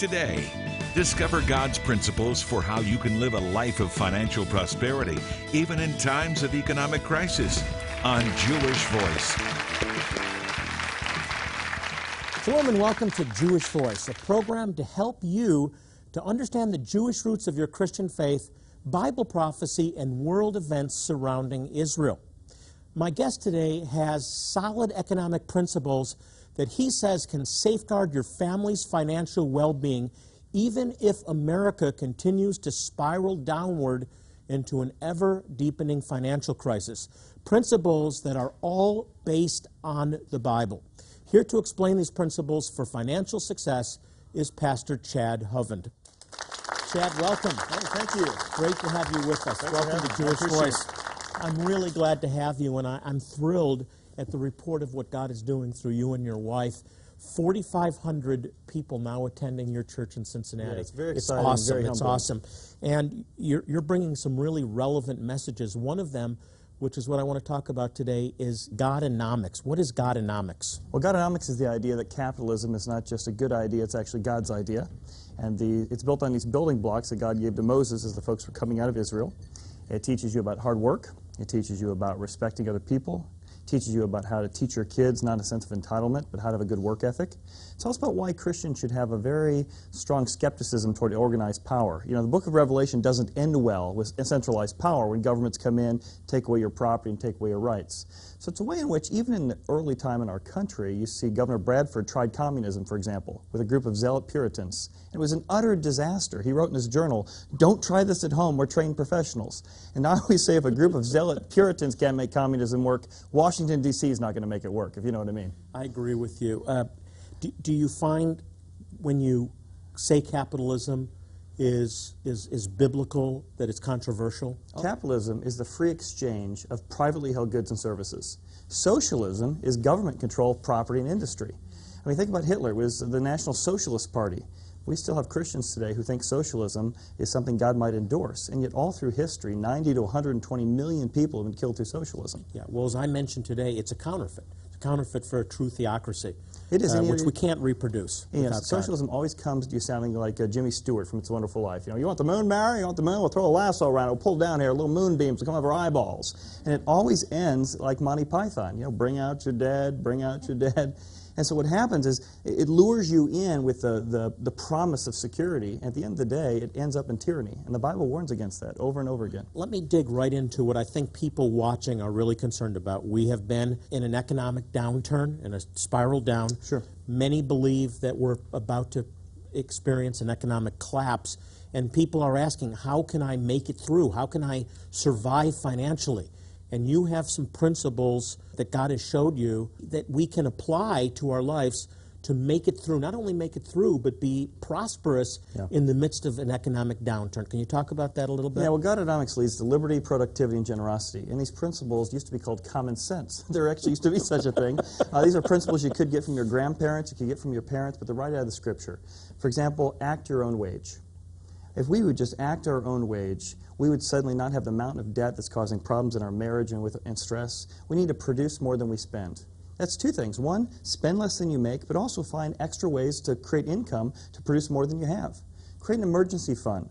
today. Discover God's principles for how you can live a life of financial prosperity, even in times of economic crisis, on Jewish Voice. Shalom and welcome to Jewish Voice, a program to help you to understand the Jewish roots of your Christian faith, Bible prophecy, and world events surrounding Israel. My guest today has solid economic principles that he says can safeguard your family's financial well being, even if America continues to spiral downward into an ever deepening financial crisis. Principles that are all based on the Bible. Here to explain these principles for financial success is Pastor Chad Hovind. Chad, welcome. thank you. Great to have you with us. Thanks welcome to Jewish Voice. It. I'm really glad to have you, and I, am thrilled at the report of what God is doing through you and your wife. 4,500 people now attending your church in Cincinnati. Yeah, it's very it's exciting. awesome. Very it's awesome. And you're, you're bringing some really relevant messages. One of them which is what I want to talk about today, is Godonomics. What is Godonomics? Well, Godonomics is the idea that capitalism is not just a good idea, it's actually God's idea. And the, it's built on these building blocks that God gave to Moses as the folks were coming out of Israel. It teaches you about hard work, it teaches you about respecting other people, teaches you about how to teach your kids not a sense of entitlement, but how to have a good work ethic. It tells about why Christians should have a very strong skepticism toward organized power. You know, the book of Revelation doesn't end well with centralized power when governments come in, take away your property, and take away your rights. So it's a way in which, even in the early time in our country, you see Governor Bradford tried communism, for example, with a group of zealot Puritans. And it was an utter disaster. He wrote in his journal, Don't try this at home, we're trained professionals. And I always say if a group of zealot Puritans can't make communism work, Washington, D.C. is not going to make it work, if you know what I mean. I agree with you. Uh, do, do you find when you say capitalism, is, is, is biblical, that it's controversial? Oh. Capitalism is the free exchange of privately held goods and services. Socialism is government control of property and industry. I mean, think about Hitler, it was the National Socialist Party. We still have Christians today who think socialism is something God might endorse. And yet, all through history, 90 to 120 million people have been killed through socialism. Yeah, well, as I mentioned today, it's a counterfeit. It's a counterfeit for a true theocracy. It is, uh, which we can't reproduce. Without socialism always comes to you sounding like uh, Jimmy Stewart from It's a Wonderful Life. You know, you want the moon, Mary? You want the moon? We'll throw a lasso around it. We'll pull down here, little moonbeams will come out of our eyeballs. And it always ends like Monty Python. You know, bring out your dead, bring out your dead. And so what happens is it lures you in with the, the, the promise of security. At the end of the day, it ends up in tyranny. And the Bible warns against that over and over again. Let me dig right into what I think people watching are really concerned about. We have been in an economic downturn, in a spiral down. Sure. Many believe that we're about to experience an economic collapse, and people are asking, how can I make it through? How can I survive financially? And you have some principles that God has showed you that we can apply to our lives to make it through, not only make it through, but be prosperous Yeah. in the midst of an economic downturn. Can you talk about that a little bit? Yeah, well, Godonomics leads to liberty, productivity, and generosity. And these principles used to be called common sense. there actually used to be such a thing. Uh, these are principles you could get from your grandparents, you could get from your parents, but they're right out of the scripture. For example, act your own wage. If we would just act our own wage, we would suddenly not have the mountain of debt that's causing problems in our marriage and, with, and stress. We need to produce more than we spend. That's two things. One, spend less than you make, but also find extra ways to create income to produce more than you have. Create an emergency fund.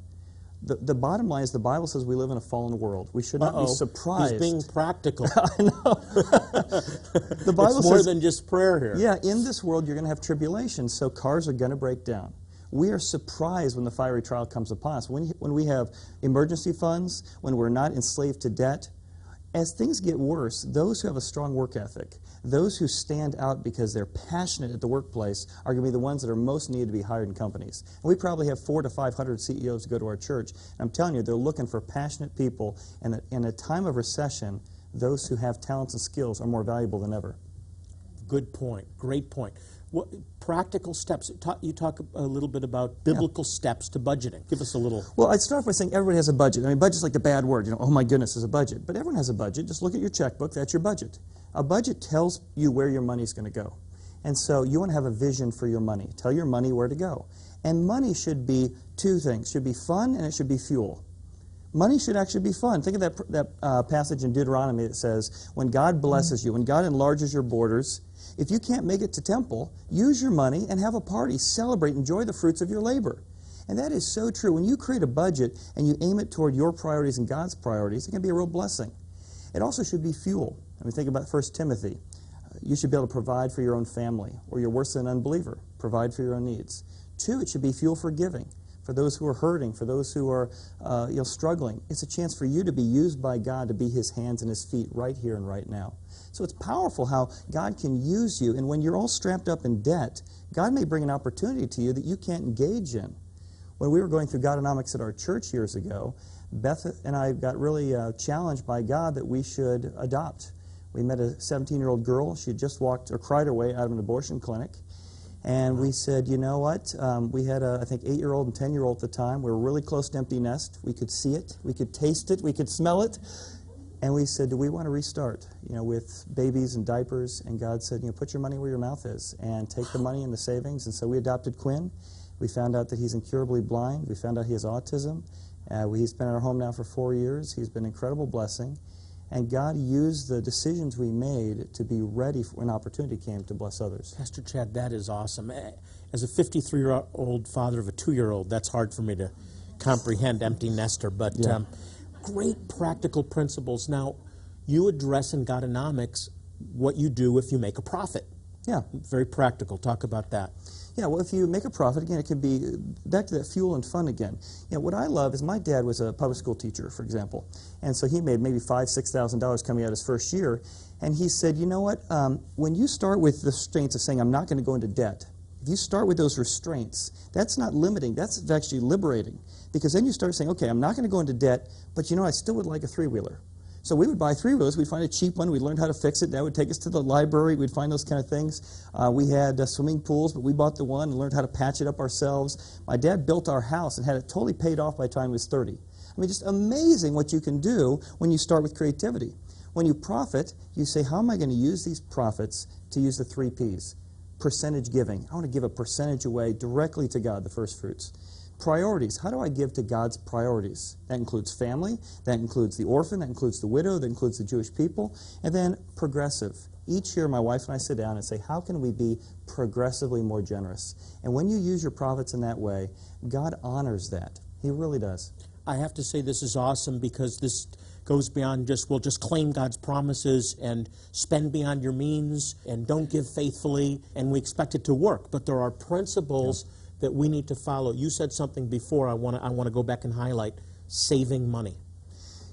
The, the bottom line is the Bible says we live in a fallen world. We should not Uh-oh. be surprised. He's being practical. I know. the Bible it's more says, than just prayer here. yeah, in this world you're going to have tribulation, so cars are going to break down. We are surprised when the fiery trial comes upon us. When, when we have emergency funds, when we're not enslaved to debt, as things get worse, those who have a strong work ethic, those who stand out because they're passionate at the workplace, are going to be the ones that are most needed to be hired in companies. And we probably have four to 500 CEOs who go to our church. And I'm telling you, they're looking for passionate people. And in a time of recession, those who have talents and skills are more valuable than ever. Good point. Great point. What, practical steps. Ta- You talk a little bit about biblical steps to budgeting. Give us a little. Well, I'd start off by saying everybody has a budget. I mean, budget's like the bad word. You know, oh my goodness, there's a budget. But everyone has a budget. Just look at your checkbook. That's your budget. A budget tells you where your money's going to go. And so you want to have a vision for your money. Tell your money where to go. And money should be two things. It should be fun and it should be fuel. Money should actually be fun. Think of that, that uh, passage in Deuteronomy that says, when God blesses you, when God enlarges your borders, if you can't make it to temple, use your money and have a party. Celebrate, enjoy the fruits of your labor. And that is so true. When you create a budget and you aim it toward your priorities and God's priorities, it can be a real blessing. It also should be fuel. I mean, think about 1 Timothy. You should be able to provide for your own family, or you're worse than an unbeliever. Provide for your own needs. Two, it should be fuel for giving for those who are hurting, for those who are uh, you know, struggling. It's a chance for you to be used by God to be His hands and His feet right here and right now. So it's powerful how God can use you. And when you're all strapped up in debt, God may bring an opportunity to you that you can't engage in. When we were going through Godonomics at our church years ago, Beth and I got really uh, challenged by God that we should adopt. We met a 17 year old girl. She had just walked or cried her way out of an abortion clinic. And we said, you know what? Um, we had, a, I think, eight year old and 10 year old at the time. We were really close to empty nest. We could see it, we could taste it, we could smell it. And we said, do we want to restart, you know, with babies and diapers? And God said, you know, put your money where your mouth is and take the money and the savings. And so we adopted Quinn. We found out that he's incurably blind. We found out he has autism. Uh, he's been in our home now for four years. He's been an incredible blessing. And God used the decisions we made to be ready for when opportunity came to bless others. Pastor Chad, that is awesome. Eh, as a 53 year old father of a two year old, that's hard for me to comprehend, empty nester, but yeah. um, great practical principles. Now, you address in Godonomics what you do if you make a profit. Yeah. Very practical. Talk about that. Yeah, well, if you make a profit, again, it can be back to that fuel and fun again. You know, what I love is my dad was a public school teacher, for example, and so he made maybe five, six thousand dollars coming out his first year, and he said, you know what? Um, when you start with the restraints of saying, I'm not going to go into debt, if you start with those restraints, that's not limiting, that's actually liberating. Because then you start saying, okay, I'm not going to go into debt, but you know, I still would like a three wheeler. So we would buy three wheels. We'd find a cheap one. We'd learn how to fix it. That would take us to the library. We'd find those kind of things. Uh, we had uh, swimming pools, but we bought the one and learned how to patch it up ourselves. My dad built our house and had it totally paid off by the time he was 30. I mean, just amazing what you can do when you start with creativity. When you profit, you say, how am I going to use these profits to use the three P's? Percentage giving. I want to give a percentage away directly to God, the first fruits. Priorities. How do I give to God's priorities? That includes family, that includes the orphan, that includes the widow, that includes the Jewish people, and then progressive. Each year, my wife and I sit down and say, How can we be progressively more generous? And when you use your profits in that way, God honors that. He really does. I have to say, this is awesome because this goes beyond just, well, just claim God's promises and spend beyond your means and don't give faithfully, and we expect it to work. But there are principles. Yeah that we need to follow. You said something before I want to I want to go back and highlight saving money.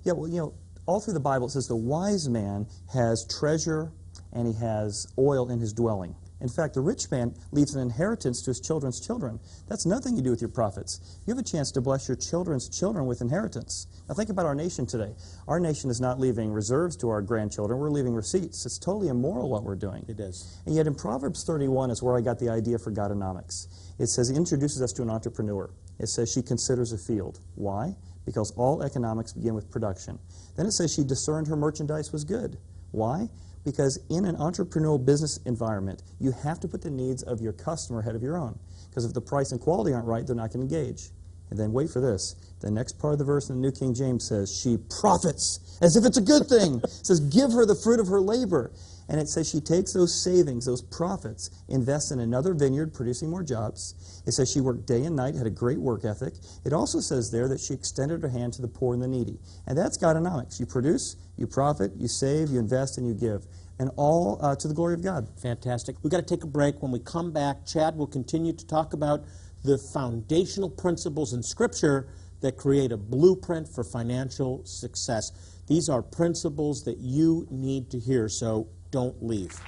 Yeah, well, you know, all through the Bible it says the wise man has treasure and he has oil in his dwelling. In fact, the rich man leaves an inheritance to his children's children. That's nothing you do with your profits. You have a chance to bless your children's children with inheritance. Now, think about our nation today. Our nation is not leaving reserves to our grandchildren, we're leaving receipts. It's totally immoral what we're doing. It is. And yet, in Proverbs 31 is where I got the idea for Godonomics. It says, it introduces us to an entrepreneur. It says she considers a field. Why? Because all economics begin with production. Then it says she discerned her merchandise was good. Why? Because in an entrepreneurial business environment, you have to put the needs of your customer ahead of your own. Because if the price and quality aren't right, they're not going to engage. And then wait for this. The next part of the verse in the New King James says, She profits as if it's a good thing. it says, Give her the fruit of her labor. And it says she takes those savings, those profits, invests in another vineyard, producing more jobs. It says she worked day and night, had a great work ethic. It also says there that she extended her hand to the poor and the needy. And that's Godonomics. You produce, you profit, you save, you invest, and you give. And all uh, to the glory of God. Fantastic. We've got to take a break. When we come back, Chad will continue to talk about the foundational principles in Scripture that create a blueprint for financial success. These are principles that you need to hear. So don't leave.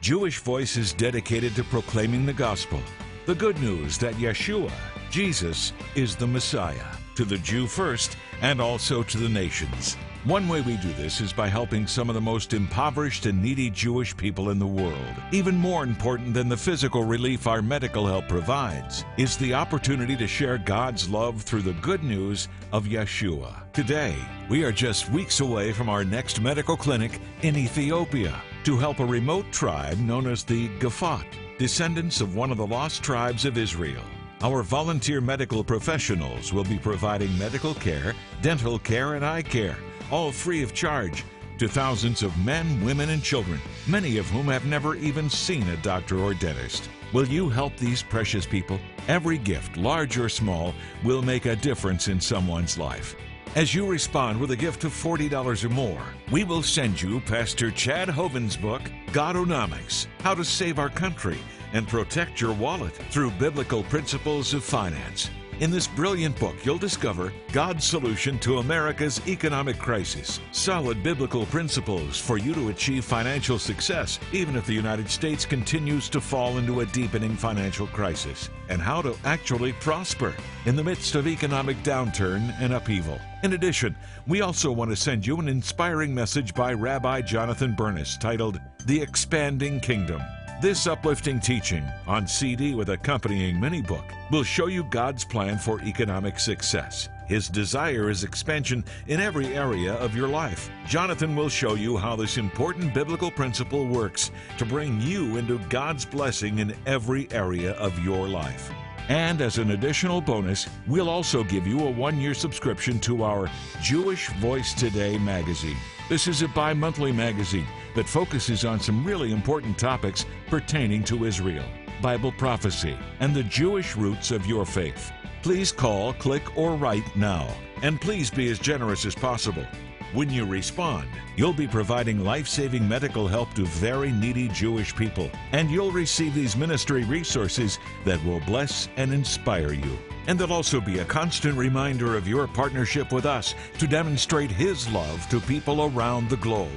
Jewish Voice is dedicated to proclaiming the gospel, the good news that Yeshua, Jesus, is the Messiah, to the Jew first and also to the nations. One way we do this is by helping some of the most impoverished and needy Jewish people in the world. Even more important than the physical relief our medical help provides is the opportunity to share God's love through the good news of Yeshua. Today, we are just weeks away from our next medical clinic in Ethiopia to help a remote tribe known as the Gafat descendants of one of the lost tribes of Israel. Our volunteer medical professionals will be providing medical care, dental care, and eye care, all free of charge, to thousands of men, women, and children, many of whom have never even seen a doctor or dentist. Will you help these precious people? Every gift, large or small, will make a difference in someone's life. As you respond with a gift of $40 or more, we will send you Pastor Chad Hovind's book, Godonomics How to Save Our Country and Protect Your Wallet Through Biblical Principles of Finance. In this brilliant book, you'll discover God's solution to America's economic crisis, solid biblical principles for you to achieve financial success, even if the United States continues to fall into a deepening financial crisis, and how to actually prosper in the midst of economic downturn and upheaval. In addition, we also want to send you an inspiring message by Rabbi Jonathan Bernis titled The Expanding Kingdom. This uplifting teaching on CD with accompanying mini book will show you God's plan for economic success. His desire is expansion in every area of your life. Jonathan will show you how this important biblical principle works to bring you into God's blessing in every area of your life. And as an additional bonus, we'll also give you a one year subscription to our Jewish Voice Today magazine. This is a bi monthly magazine that focuses on some really important topics pertaining to Israel, Bible prophecy, and the Jewish roots of your faith. Please call, click, or write now. And please be as generous as possible. When you respond, you'll be providing life saving medical help to very needy Jewish people, and you'll receive these ministry resources that will bless and inspire you. And they'll also be a constant reminder of your partnership with us to demonstrate His love to people around the globe.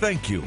Thank you.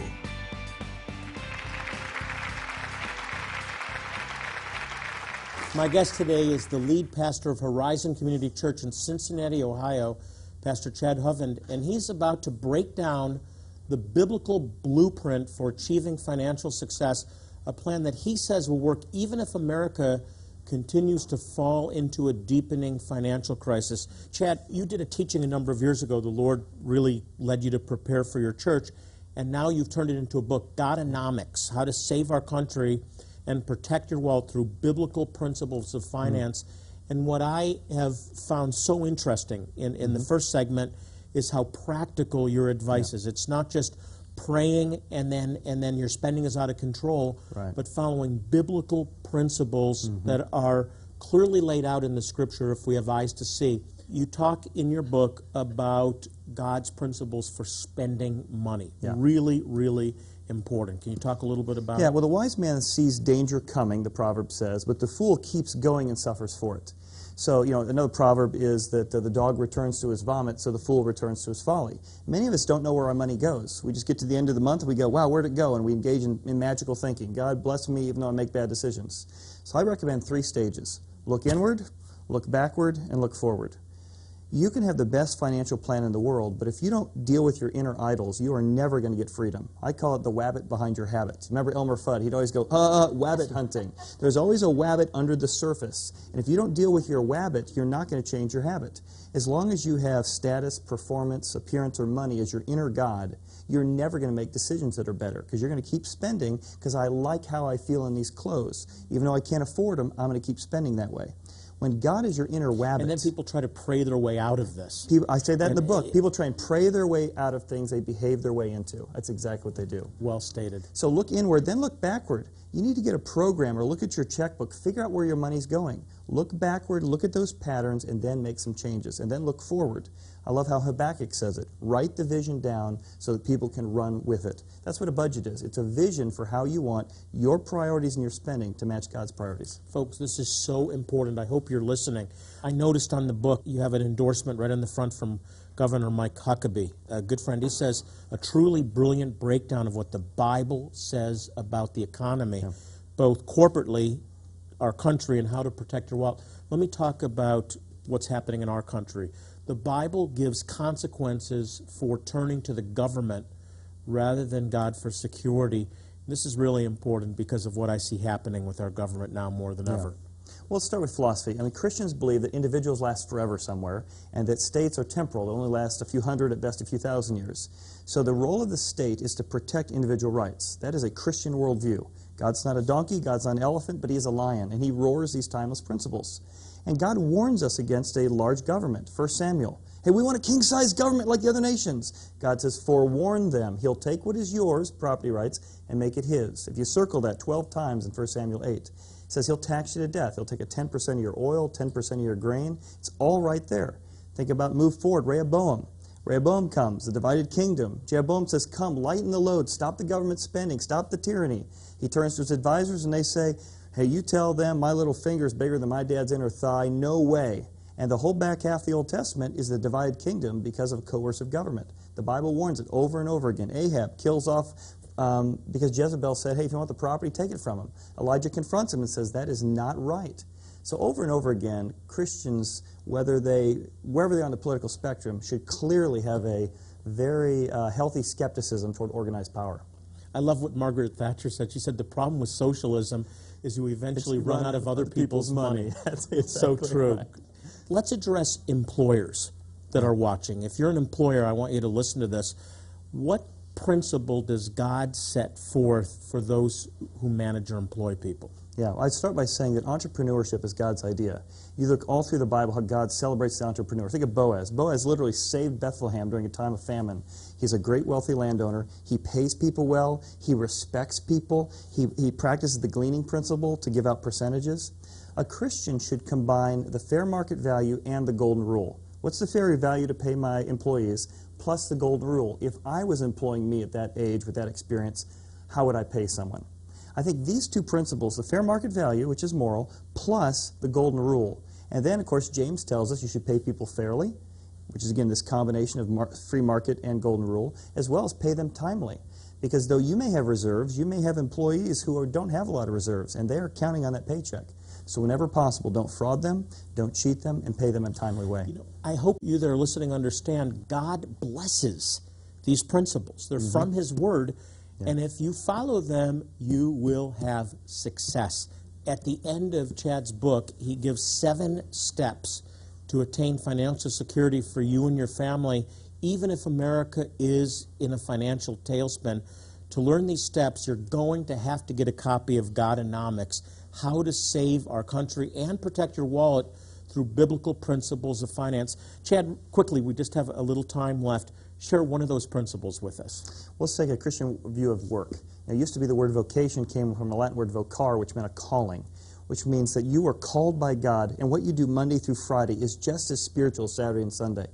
My guest today is the lead pastor of Horizon Community Church in Cincinnati, Ohio, Pastor Chad Hovind, and he's about to break down the biblical blueprint for achieving financial success, a plan that he says will work even if America continues to fall into a deepening financial crisis. Chad, you did a teaching a number of years ago. The Lord really led you to prepare for your church, and now you've turned it into a book, Godonomics How to Save Our Country and Protect Your Wealth Through Biblical Principles of Finance. Mm-hmm. And what I have found so interesting in, in mm-hmm. the first segment is how practical your advice yeah. is. It's not just praying and then and then your spending is out of control, right. but following biblical principles mm-hmm. that are clearly laid out in the scripture if we have eyes to see. You talk in your book about God's principles for spending money. Yeah. Really, really important. Can you talk a little bit about Yeah, well, the wise man sees danger coming, the proverb says, but the fool keeps going and suffers for it. So, you know, another proverb is that uh, the dog returns to his vomit, so the fool returns to his folly. Many of us don't know where our money goes. We just get to the end of the month and we go, wow, where'd it go? And we engage in, in magical thinking. God bless me even though I make bad decisions. So I recommend three stages. Look inward, look backward, and look forward. You can have the best financial plan in the world, but if you don't deal with your inner idols, you are never going to get freedom. I call it the wabbit behind your habit. Remember Elmer Fudd? He'd always go, uh, uh, wabbit hunting. There's always a wabbit under the surface. And if you don't deal with your wabbit, you're not going to change your habit. As long as you have status, performance, appearance, or money as your inner God, you're never going to make decisions that are better because you're going to keep spending because I like how I feel in these clothes. Even though I can't afford them, I'm going to keep spending that way. When God is your inner wabbit. And then people try to pray their way out of this. People, I say that and in the book. People try and pray their way out of things they behave their way into. That's exactly what they do. Well stated. So look inward, then look backward. You need to get a program or look at your checkbook, figure out where your money's going. Look backward, look at those patterns, and then make some changes. And then look forward. I love how Habakkuk says it. Write the vision down so that people can run with it. That's what a budget is. It's a vision for how you want your priorities and your spending to match God's priorities. Folks, this is so important. I hope you're listening. I noticed on the book you have an endorsement right on the front from Governor Mike Huckabee, a good friend. He says, a truly brilliant breakdown of what the Bible says about the economy, yeah. both corporately, our country, and how to protect your wealth. Let me talk about what's happening in our country. The Bible gives consequences for turning to the government rather than God for security. This is really important because of what I see happening with our government now more than yeah. ever. Well, let's start with philosophy. I mean, Christians believe that individuals last forever somewhere, and that states are temporal. They only last a few hundred, at best a few thousand years. So the role of the state is to protect individual rights. That is a Christian worldview. God's not a donkey, God's not an elephant, but he is a lion, and he roars these timeless principles. And God warns us against a large government. 1 Samuel. Hey, we want a king sized government like the other nations. God says, forewarn them. He'll take what is yours, property rights, and make it his. If you circle that 12 times in 1 Samuel 8, it says he'll tax you to death. He'll take a 10% of your oil, 10% of your grain. It's all right there. Think about move forward, Rehoboam. Rehoboam comes, the divided kingdom. Jeroboam says, Come, lighten the load, stop the government spending, stop the tyranny. He turns to his advisors and they say, Hey, you tell them my little finger is bigger than my dad's inner thigh. No way. And the whole back half of the Old Testament is the divided kingdom because of coercive government. The Bible warns it over and over again. Ahab kills off um, because Jezebel said, Hey, if you want the property, take it from him. Elijah confronts him and says, That is not right. So over and over again, Christians, whether they, wherever they're on the political spectrum, should clearly have a very uh, healthy skepticism toward organized power. I love what Margaret Thatcher said. She said the problem with socialism is you eventually run, run, out of other people's, people's money. That's it's so true. Right. Let's address employers that are watching. If you're an employer, I want you to listen to this. What principle does God set forth for those who manage or employ people? Yeah, I'd start by saying that entrepreneurship is God's idea. You look all through the Bible how God celebrates the entrepreneur. Think of Boaz. Boaz literally saved Bethlehem during a time of famine. He's a great wealthy landowner. He pays people well. He respects people. He, he practices the gleaning principle to give out percentages. A Christian should combine the fair market value and the golden rule. What's the fair value to pay my employees plus the golden rule? If I was employing me at that age with that experience, how would I pay someone? I think these two principles, the fair market value, which is moral, plus the golden rule. And then, of course, James tells us you should pay people fairly, which is, again, this combination of mar free market and golden rule, as well as pay them timely. Because though you may have reserves, you may have employees who are, don't have a lot of reserves, and they are counting on that paycheck. So whenever possible, don't fraud them, don't cheat them, and pay them in a timely way. You know, I hope you that are listening understand God blesses these principles. They're mm -hmm. from His Word, And if you follow them, you will have success. At the end of Chad's book, he gives seven steps to attain financial security for you and your family, even if America is in a financial tailspin. To learn these steps, you're going to have to get a copy of Godonomics, How to Save Our Country and Protect Your Wallet through Biblical Principles of Finance. Chad, quickly, we just have a little time left share one of those principles with us. Let's take a Christian view of work. Now, it used to be the word vocation came from the Latin word vocar, which meant a calling, which means that you are called by God, and what you do Monday through Friday is just as spiritual as Saturday and Sunday.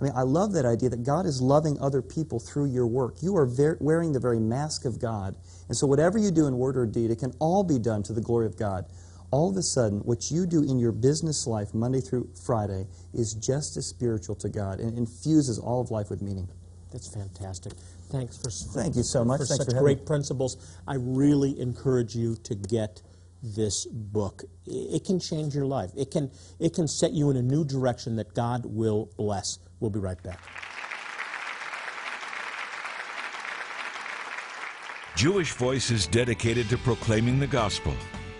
I mean, I love that idea that God is loving other people through your work. You are wearing the very mask of God. And so, whatever you do in word or deed, it can all be done to the glory of God all of a sudden, what you do in your business life, Monday through Friday, is just as spiritual to God and infuses all of life with meaning. That's fantastic. Thanks for, Thank you so much. for Thanks such for great principles. I really encourage you to get this book. It can change your life. It can, it can set you in a new direction that God will bless. We'll be right back. Jewish Voice is dedicated to proclaiming the gospel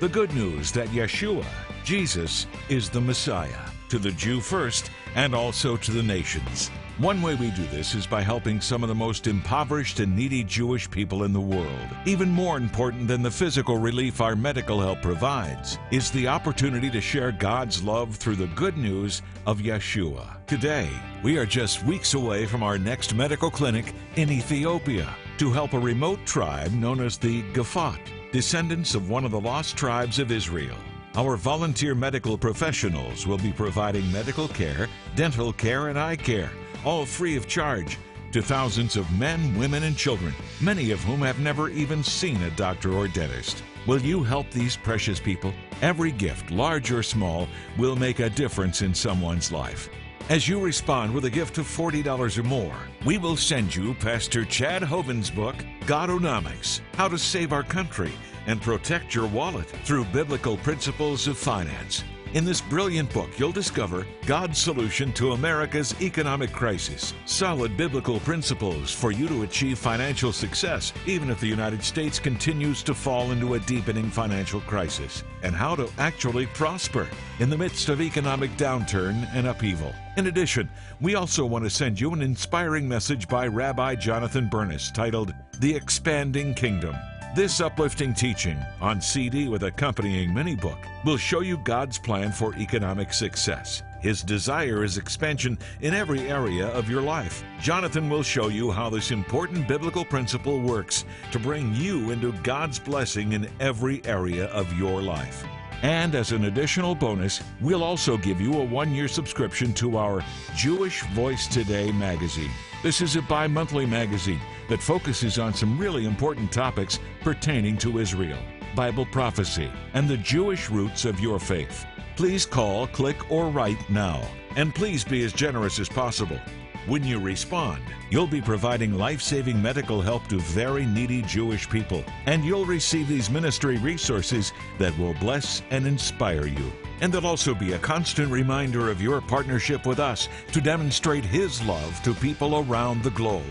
the good news that Yeshua, Jesus, is the Messiah, to the Jew first and also to the nations. One way we do this is by helping some of the most impoverished and needy Jewish people in the world. Even more important than the physical relief our medical help provides is the opportunity to share God's love through the good news of Yeshua. Today, we are just weeks away from our next medical clinic in Ethiopia to help a remote tribe known as the Gafat descendants of one of the lost tribes of Israel. Our volunteer medical professionals will be providing medical care, dental care, and eye care, all free of charge, to thousands of men, women, and children, many of whom have never even seen a doctor or dentist. Will you help these precious people? Every gift, large or small, will make a difference in someone's life. As you respond with a gift of $40 or more, we will send you Pastor Chad Hovind's book, Godonomics How to Save Our Country and Protect Your Wallet Through Biblical Principles of Finance. In this brilliant book, you'll discover God's solution to America's economic crisis, solid biblical principles for you to achieve financial success, even if the United States continues to fall into a deepening financial crisis, and how to actually prosper in the midst of economic downturn and upheaval. In addition, we also want to send you an inspiring message by Rabbi Jonathan Bernis titled The Expanding Kingdom. This uplifting teaching on CD with accompanying mini book will show you God's plan for economic success. His desire is expansion in every area of your life. Jonathan will show you how this important biblical principle works to bring you into God's blessing in every area of your life. And as an additional bonus, we'll also give you a one year subscription to our Jewish Voice Today magazine. This is a bi monthly magazine that focuses on some really important topics pertaining to Israel, Bible prophecy, and the Jewish roots of your faith. Please call, click, or write now. And please be as generous as possible. When you respond, you'll be providing life saving medical help to very needy Jewish people, and you'll receive these ministry resources that will bless and inspire you. And they'll also be a constant reminder of your partnership with us to demonstrate His love to people around the globe.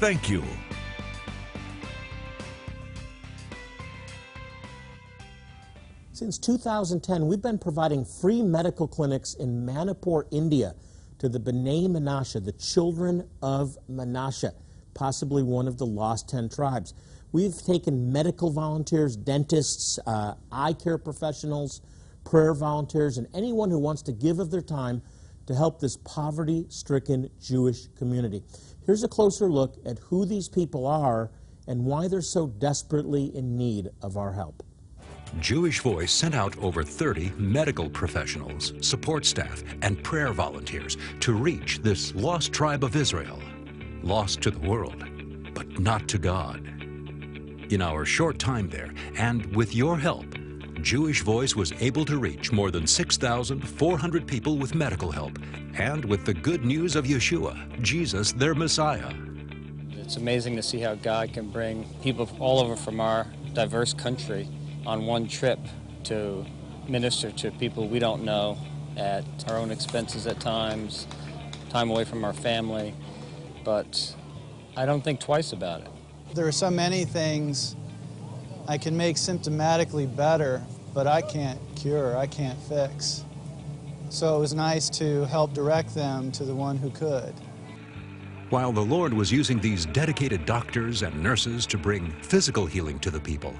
Thank you. Since 2010, we've been providing free medical clinics in Manipur, India, to the B'nai Menashe, the children of Menashe, possibly one of the lost ten tribes. We've taken medical volunteers, dentists, uh, eye care professionals, prayer volunteers, and anyone who wants to give of their time to help this poverty stricken Jewish community. Here's a closer look at who these people are and why they're so desperately in need of our help. Jewish Voice sent out over 30 medical professionals, support staff, and prayer volunteers to reach this lost tribe of Israel. Lost to the world, but not to God. In our short time there, and with your help, Jewish Voice was able to reach more than 6,400 people with medical help and with the good news of Yeshua, Jesus, their Messiah. It's amazing to see how God can bring people all over from our diverse country on one trip to minister to people we don't know at our own expenses at times, time away from our family. But I don't think twice about it. There are so many things I can make symptomatically better, but I can't cure, I can't fix. So it was nice to help direct them to the one who could. While the Lord was using these dedicated doctors and nurses to bring physical healing to the people,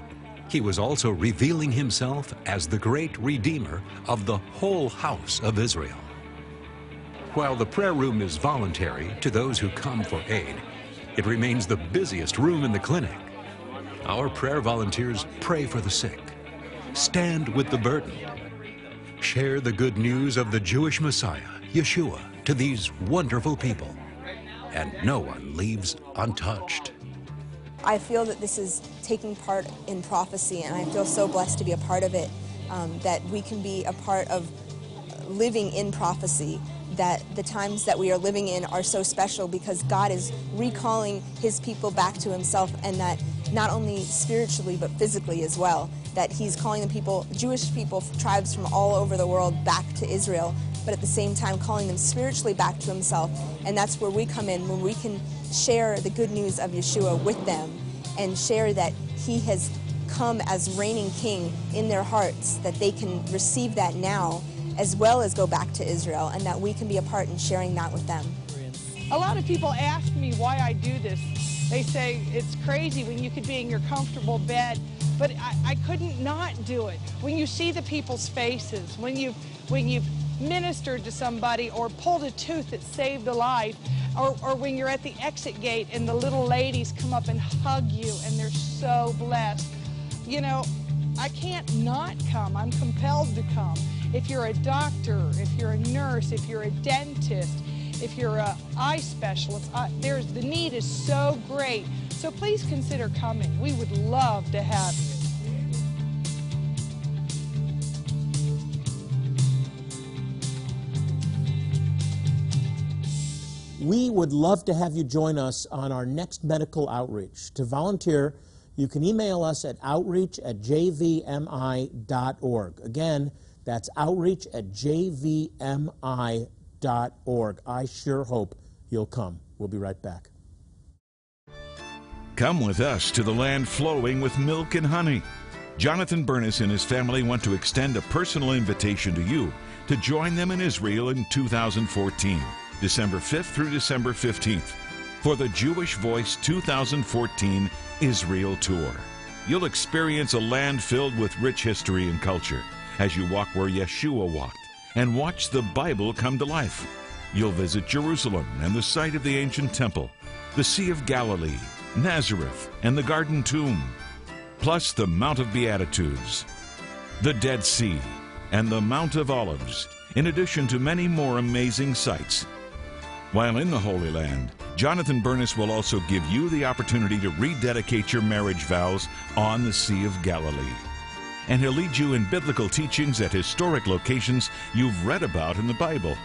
he was also revealing himself as the great Redeemer of the whole house of Israel. While the prayer room is voluntary to those who come for aid, it remains the busiest room in the clinic. Our prayer volunteers pray for the sick, stand with the burdened, share the good news of the Jewish Messiah, Yeshua, to these wonderful people, and no one leaves untouched. I feel that this is taking part in prophecy, and I feel so blessed to be a part of it, um, that we can be a part of living in prophecy, that the times that we are living in are so special because God is recalling his people back to himself, and that not only spiritually but physically as well, that he's calling the people, Jewish people, tribes from all over the world back to Israel, but at the same time calling them spiritually back to himself. And that's where we come in, when we can share the good news of Yeshua with them and share that he has come as reigning king in their hearts, that they can receive that now as well as go back to Israel, and that we can be a part in sharing that with them. A lot of people ask me why I do this. They say it's crazy when you could be in your comfortable bed, but I, I couldn't not do it. When you see the people's faces, when you've, when you've ministered to somebody or pulled a tooth that saved a life, or, or when you're at the exit gate and the little ladies come up and hug you and they're so blessed. You know, I can't not come. I'm compelled to come. If you're a doctor, if you're a nurse, if you're a dentist, if you're a eye specialist, uh, there's the need is so great. So please consider coming. We would love to have you. We would love to have you join us on our next medical outreach. To volunteer, you can email us at outreach at jvmi.org. Again, That's outreach at jvmi.org. I sure hope you'll come. We'll be right back. Come with us to the land flowing with milk and honey. Jonathan Bernis and his family want to extend a personal invitation to you to join them in Israel in 2014, December 5th through December 15th, for the Jewish Voice 2014 Israel Tour. You'll experience a land filled with rich history and culture as you walk where Yeshua walked and watch the Bible come to life. You'll visit Jerusalem and the site of the ancient temple, the Sea of Galilee, Nazareth, and the Garden Tomb, plus the Mount of Beatitudes, the Dead Sea, and the Mount of Olives, in addition to many more amazing sights. While in the Holy Land, Jonathan Bernis will also give you the opportunity to rededicate your marriage vows on the Sea of Galilee. And he'll lead you in biblical teachings at historic locations you've read about in the Bible.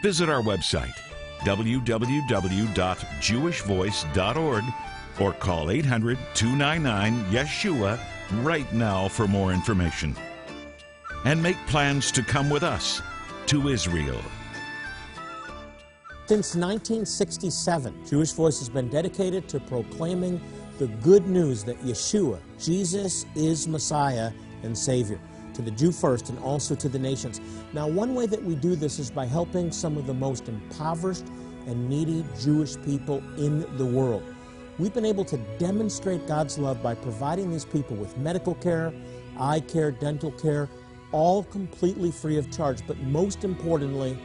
Visit our website, www.jewishvoice.org, or call 800 299 Yeshua right now for more information. And make plans to come with us to Israel. Since 1967, Jewish Voice has been dedicated to proclaiming the good news that Yeshua, Jesus, is Messiah and Savior, to the Jew first and also to the nations. Now, one way that we do this is by helping some of the most impoverished and needy Jewish people in the world. We've been able to demonstrate God's love by providing these people with medical care, eye care, dental care, all completely free of charge. But most importantly,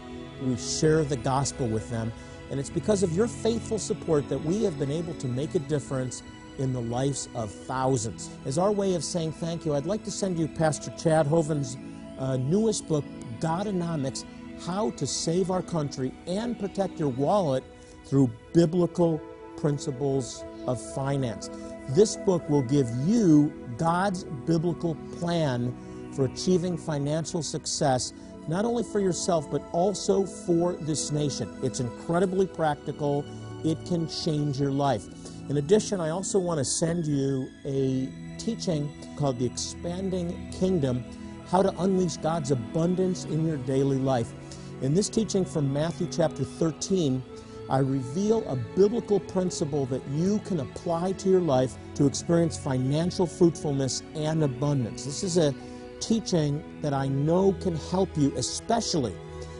we share the gospel with them. And it's because of your faithful support that we have been able to make a difference in the lives of thousands. As our way of saying thank you, I'd like to send you Pastor Chad Hovind's uh, newest book, Godonomics How to Save Our Country and Protect Your Wallet Through Biblical Principles of Finance. This book will give you God's biblical plan for achieving financial success, not only for yourself, but also for this nation. It's incredibly practical, it can change your life. In addition, I also want to send you a teaching called The Expanding Kingdom How to Unleash God's Abundance in Your Daily Life. In this teaching from Matthew chapter 13, I reveal a biblical principle that you can apply to your life to experience financial fruitfulness and abundance. This is a teaching that I know can help you, especially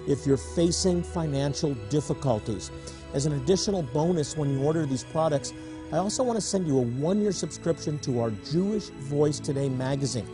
if you're facing financial difficulties. As an additional bonus, when you order these products, I also want to send you a one year subscription to our Jewish Voice Today magazine.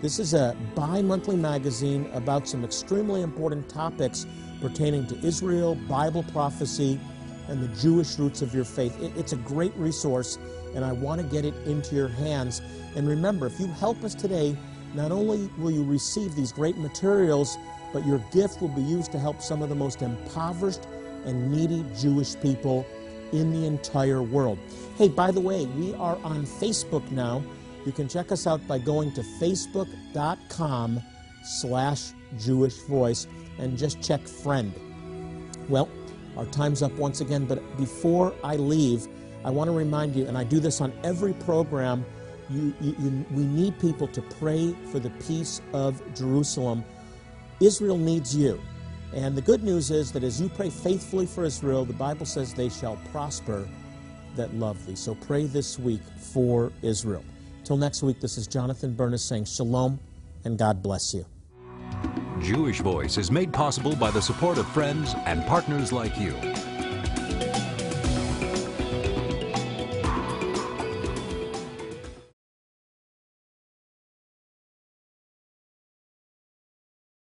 This is a bi monthly magazine about some extremely important topics pertaining to Israel, Bible prophecy, and the Jewish roots of your faith. it's a great resource, and I want to get it into your hands. And remember, if you help us today, not only will you receive these great materials, but your gift will be used to help some of the most impoverished and needy Jewish people in the entire world. Hey, by the way, we are on Facebook now. You can check us out by going to facebook.com slash Jewish Voice and just check friend. Well, our time's up once again, but before I leave, I want to remind you, and I do this on every program, you, you, you, we need people to pray for the peace of Jerusalem. Israel needs you. And the good news is that as you pray faithfully for Israel, the Bible says they shall prosper that love thee. So pray this week for Israel. Till next week, this is Jonathan Bernis saying shalom and God bless you. Jewish Voice is made possible by the support of friends and partners like you.